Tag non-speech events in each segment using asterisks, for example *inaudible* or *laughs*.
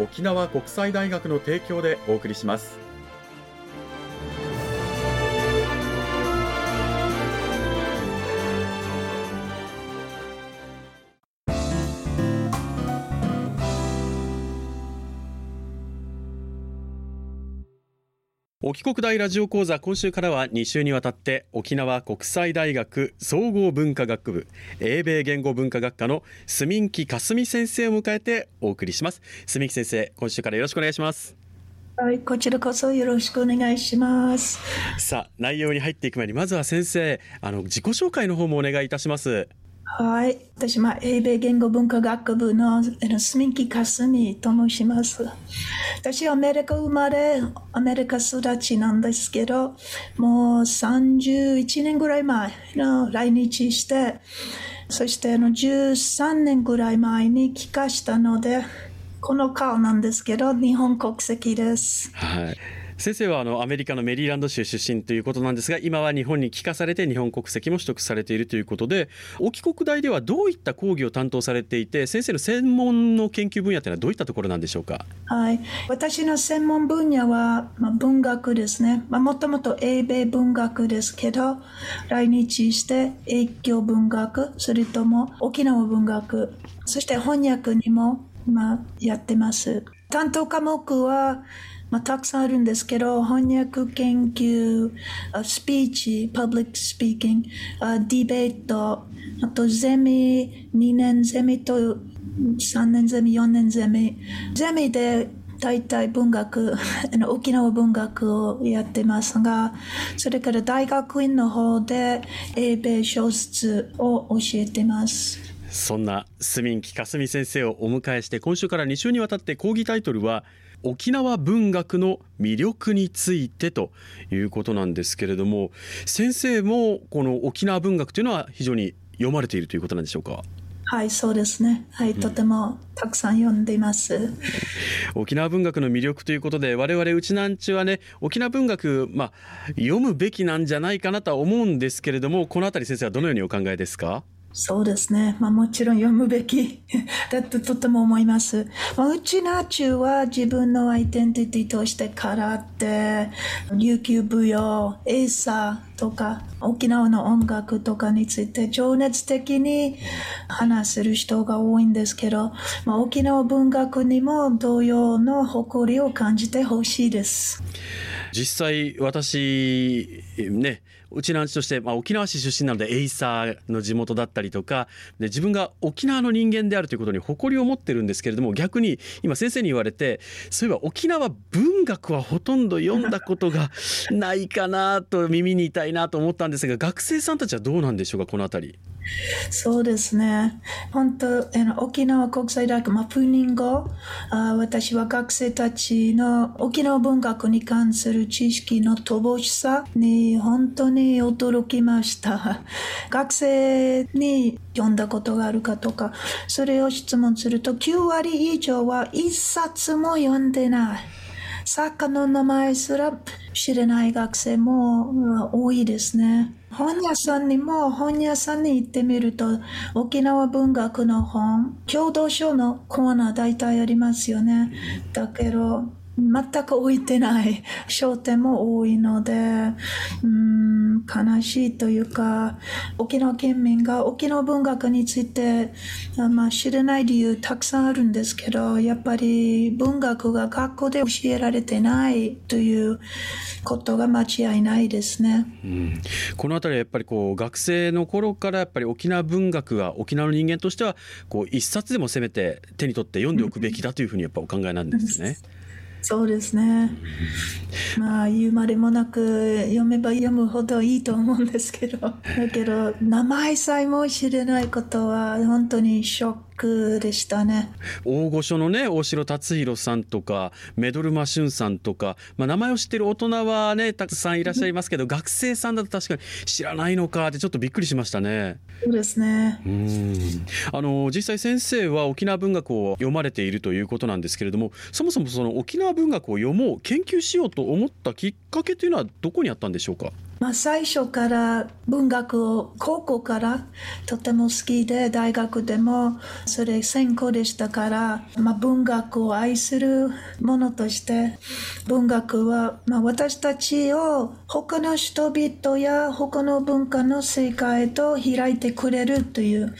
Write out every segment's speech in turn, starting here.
沖縄国際大学の提供でお送りします。沖国大ラジオ講座今週からは2週にわたって沖縄国際大学総合文化学部英米言語文化学科の住木かすみ先生を迎えてお送りします住木先生今週からよろしくお願いしますはい、こちらこそよろしくお願いします。さあ、内容に入っていく前に、まずは先生、あの自己紹介の方もお願いいたします。はい。私は英米言語文化学部の住木かすみと申します。私はアメリカ生まれ、アメリカ育ちなんですけど、もう31年ぐらい前の来日して、そしてあの13年ぐらい前に帰化したので、この顔なんですけど、日本国籍です。はい。先生はあのアメリカのメリーランド州出身ということなんですが今は日本に帰化されて日本国籍も取得されているということで沖国大ではどういった講義を担当されていて先生の専門の研究分野というのはどういったところなんでしょうか？はい。私の専門分野は、まあ、文学ですね。もともと英米文学ですけど来日して影響文学それとも沖縄文学そして翻訳にも、まあ、やってます。担当科目はまあ、たくさんあるんですけど、翻訳研究、スピーチ、パブリックスピーキング、ディベート、あとゼミ、2年ゼミと3年ゼミ、4年ゼミ。ゼミで大体文学、*laughs* 沖縄文学をやってますが、それから大学院の方で英米小説を教えてます。そんな住木かすみ先生をお迎えして今週から2週にわたって講義タイトルは沖縄文学の魅力についてということなんですけれども先生もこの沖縄文学というのは非常に読まれているということなんでしょうか？はい、そうですね。はい、とてもたくさん読んでいます。沖縄文学の魅力ということで、我々うちなんちはね、沖縄文学、まあ、読むべきなんじゃないかなとは思うんですけれども、このあたり先生はどのようにお考えですか？そうですね。まあもちろん読むべき *laughs* だってとても思います。まあ、うちな中は自分のアイデンティティとして空手、琉球舞踊、エイサーとか沖縄の音楽とかについて情熱的に話せる人が多いんですけど、まあ、沖縄文学にも同様の誇りを感じてほしいです。実際私ねうちの父として、まあ、沖縄市出身なのでエイサーの地元だったりとかで自分が沖縄の人間であるということに誇りを持ってるんですけれども逆に今先生に言われてそういえば沖縄文学はほとんど読んだことがないかなと耳に痛いなと思ったんですが学生さんたちはどうなんでしょうかこの辺り。そうですね。本当、沖縄国際大学、まあ、プーニンゴあ、私は学生たちの沖縄文学に関する知識の乏しさに本当に驚きました。*laughs* 学生に読んだことがあるかとか、それを質問すると9割以上は一冊も読んでない。作家の名前すら知れない学生も多いですね。本屋さんにも本屋さんに行ってみると沖縄文学の本、共同書のコーナー大体ありますよね。だけど全く置いてない商店も多いので、うんん悲しいというか、沖縄県民が沖縄文学について、まあ、知らない理由たくさんあるんですけど、やっぱり文学が学校で教えられてないということが間違いないですね。うん、この辺りはやっぱりこう学生の頃からやっぱり沖縄文学が沖縄の人間としてはこう一冊でもせめて手に取って読んでおくべきだというふうにやっぱお考えなんですね。そうですね。まあ言うまでもなく読めば読むほどいいと思うんですけど、だけど名前さえも知れないことは本当にショック。クでしたね。大御所のね大城達弘さんとかメドルマシュンさんとか、まあ、名前を知ってる大人はねたくさんいらっしゃいますけど学生さんだと確かに知らないのかってちょっとびっくりしましたね。そうですね。うん。あの実際先生は沖縄文学を読まれているということなんですけれどもそもそもその沖縄文学を読もう研究しようと思ったきっかけというのはどこにあったんでしょうか？まあ、最初から文学を高校からとても好きで大学でもそれ専攻でしたから、まあ、文学を愛するものとして文学は、まあ、私たちを他の人々や他の文化の世界と開いてくれるという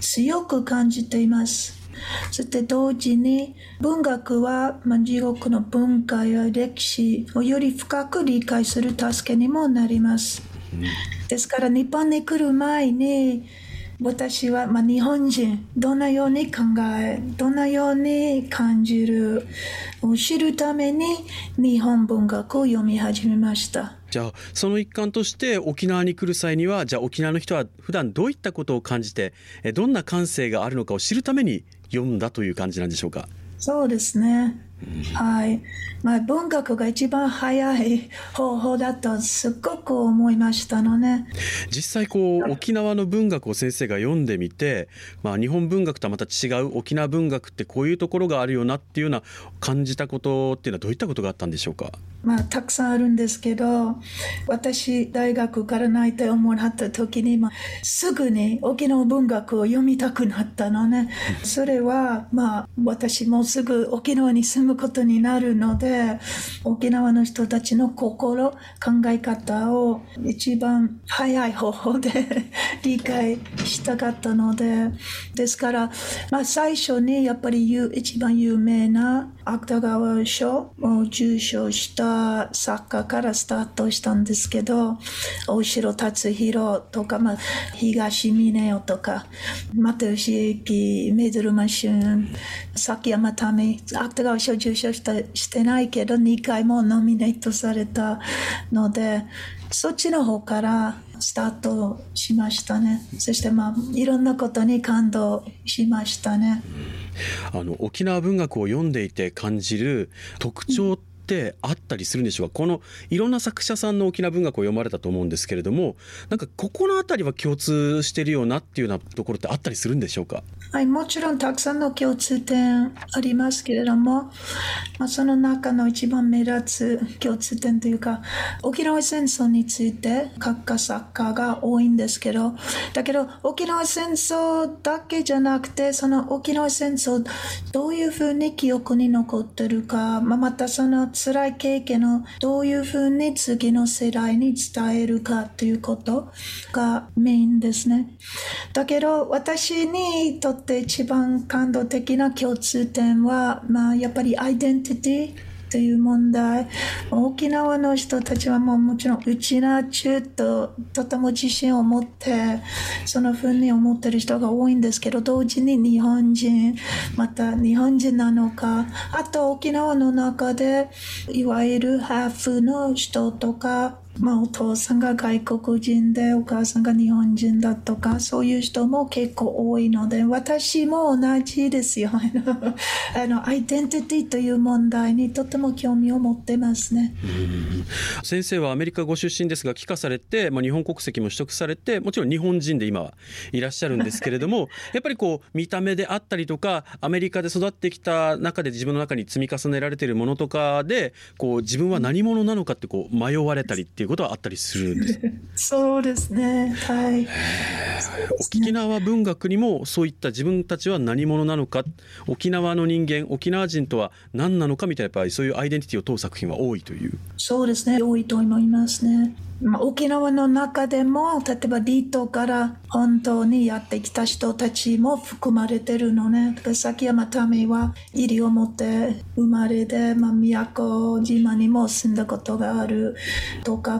強く感じています。そして同時に文学は、まあ、地獄の文化や歴史をより深く理解する助けにもなります。ですから日本に来る前に私は、まあ、日本人どのように考えどのように感じるを知るために日本文学を読み始めましたじゃあその一環として沖縄に来る際にはじゃあ沖縄の人は普段どういったことを感じてどんな感性があるのかを知るために読んだという感じなんでしょうか？そうですね。はい。まあ、文学が一番早い方法だとすっごく思いましたのね。実際こう沖縄の文学を先生が読んでみて、まあ、日本文学とはまた違う沖縄文学ってこういうところがあるよなっていうような感じたことっていうのはどういったことがあったんでしょうか？まあ、たくさんあるんですけど、私、大学から内定をもらった時に、まあ、すぐに沖縄文学を読みたくなったのね。それは、まあ、私もすぐ沖縄に住むことになるので、沖縄の人たちの心、考え方を一番早い方法で *laughs* 理解したかったので、ですから、まあ、最初にやっぱり一番有名な芥川賞を受賞した作家からスタートしたんですけど、大城達弘とか、まあ、東峰夫とか、又吉幸、メドルマシュン、崎山民、芥川賞受賞したしてないけど、2回もノミネートされたので、そっちの方からスタートしましたね。そしてまあいろんなことに感動しましたね。あの沖縄文学を読んでいて感じる特徴っってあったりするんでしょうか？このいろんな作者さんの沖縄文学を読まれたと思うんですけれどもなんかここの辺りは共通してるようなっていうようなところってあったりするんでしょうか？はい、もちろんたくさんの共通点ありますけれども、まあ、その中の一番目立つ共通点というか沖縄戦争について書く作家が多いんですけどだけど沖縄戦争だけじゃなくてその沖縄戦争どういうふうに記憶に残ってるか、まあ、またその辛い経験をどういうふうに次の世代に伝えるかということがメインですね。だけど私にとって一番感動的な共通点は、まあ、やっぱりアイデンティティという問題。沖縄の人たちはもうもちろんうちな中ととても自信を持ってそのふうに思ってる人が多いんですけど同時に日本人また日本人なのかあと沖縄の中でいわゆるハーフの人とかまあ、お父さんが外国人でお母さんが日本人だとかそういう人も結構多いので私も同じですよ。*laughs* あのアイデンティティという問題にとても興味を持ってますね。先生はアメリカご出身ですが帰化されて、まあ、日本国籍も取得されてもちろん日本人で今はいらっしゃるんですけれども *laughs* やっぱりこう見た目であったりとかアメリカで育ってきた中で自分の中に積み重ねられているものとかでこう自分は何者なのかってこう迷われたりっていうことはあったりするんです。*laughs* そうですね。はい。沖縄文学にもそういった自分たちは何者なのか。沖縄の人間沖縄人とは何なのかみたいなやっぱりそういうアイデンティティを問う作品は多いという。そうですね。多いと思いますね。まあ、沖縄の中でも例えば離島から本当にやってきた人たちも含まれてるのね。だから崎山民は西表生まれで、まあ、宮古島にも住んだことがあるとか、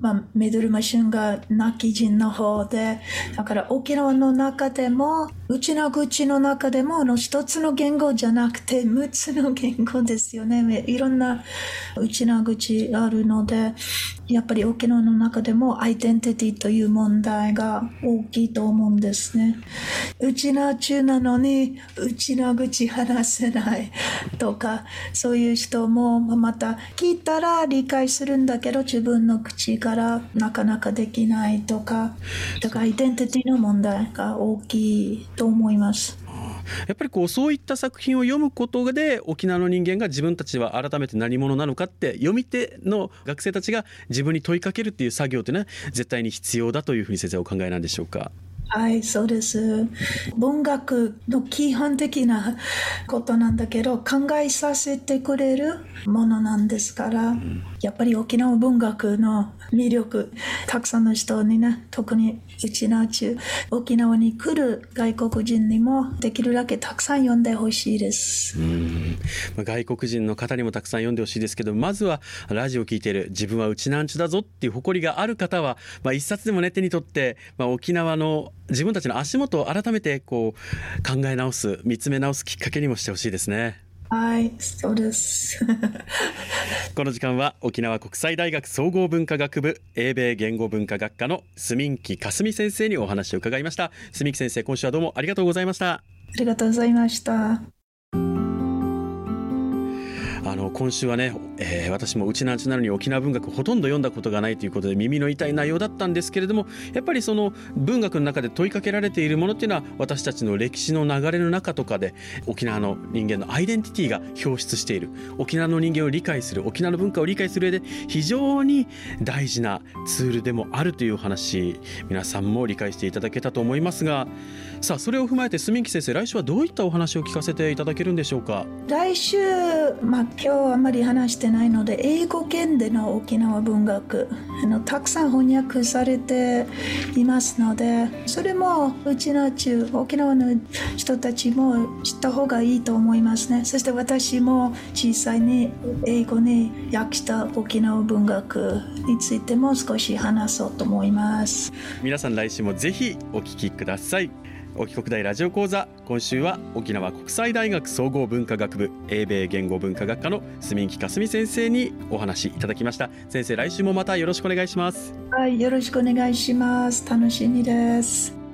まあ、メドルマシンが泣き人の方で、だから沖縄の中でも、うちの口の中でも、の一つの言語じゃなくて、六つの言語ですよね。いろんなうちの口あるので、やっぱり沖縄の中でもアイデンティティという問題が大きいと思うんですね。うちな中なのに、うちの口話せない *laughs* とか、そういう人もまた聞いたら理解するんだけど、自分の口からなかなかできないとか、だからアイデンティティの問題が大きいと思います。やっぱりこうそういった作品を読むことで沖縄の人間が自分たちは改めて何者なのかって読み手の学生たちが自分に問いかけるっていう作業というのは絶対に必要だというふうに先生お考えなんでしょうか？はい、そうです。文学の基本的なことなんだけど、考えさせてくれるものなんですから、やっぱり沖縄文学の魅力、たくさんの人にね、特にうちの中、沖縄に来る外国人にもできるだけたくさん読んでほしいです。うん外国人の方にもたくさん読んでほしいですけど、まずはラジオを聞いている自分はうちなんちゅだぞっていう誇りがある方は、まあ、一冊でもね、手に取って、まあ、沖縄の自分たちの足元を改めてこう考え直す見つめ直すきっかけにもしてほしいですね。はい、そうです。この時間は沖縄国際大学総合文化学部英米言語文化学科の住木かすみ先生にお話を伺いました。住木先生、今週はどうもありがとうございました。ありがとうございました。の今週はね、えー、私もうちなんちなのに沖縄文学ほとんど読んだことがないということで耳の痛い内容だったんですけれどもやっぱりその文学の中で問いかけられているものっていうのは私たちの歴史の流れの中とかで沖縄の人間のアイデンティティが表出している。沖縄の人間を理解する沖縄の文化を理解する上で非常に大事なツールでもあるという話皆さんも理解していただけたと思いますがさあそれを踏まえて住木先生来週はどういったお話を聞かせていただけるんでしょうか？来週、まあ、今日あまり話してないので英語圏での沖縄文学あのたくさん翻訳されていますのでそれもうちの中沖縄の人たちも知った方がいいと思いますね。そして私も実際に英語に訳した沖縄文学についても少し話そうと思います。皆さん来週もぜひお聞きください沖国大ラジオ講座。今週は沖縄国際大学総合文化学部英米言語文化学科の住木かすみ先生にお話いただきました。先生来週もまたよろしくお願いします。はいよろしくお願いします。楽しみです。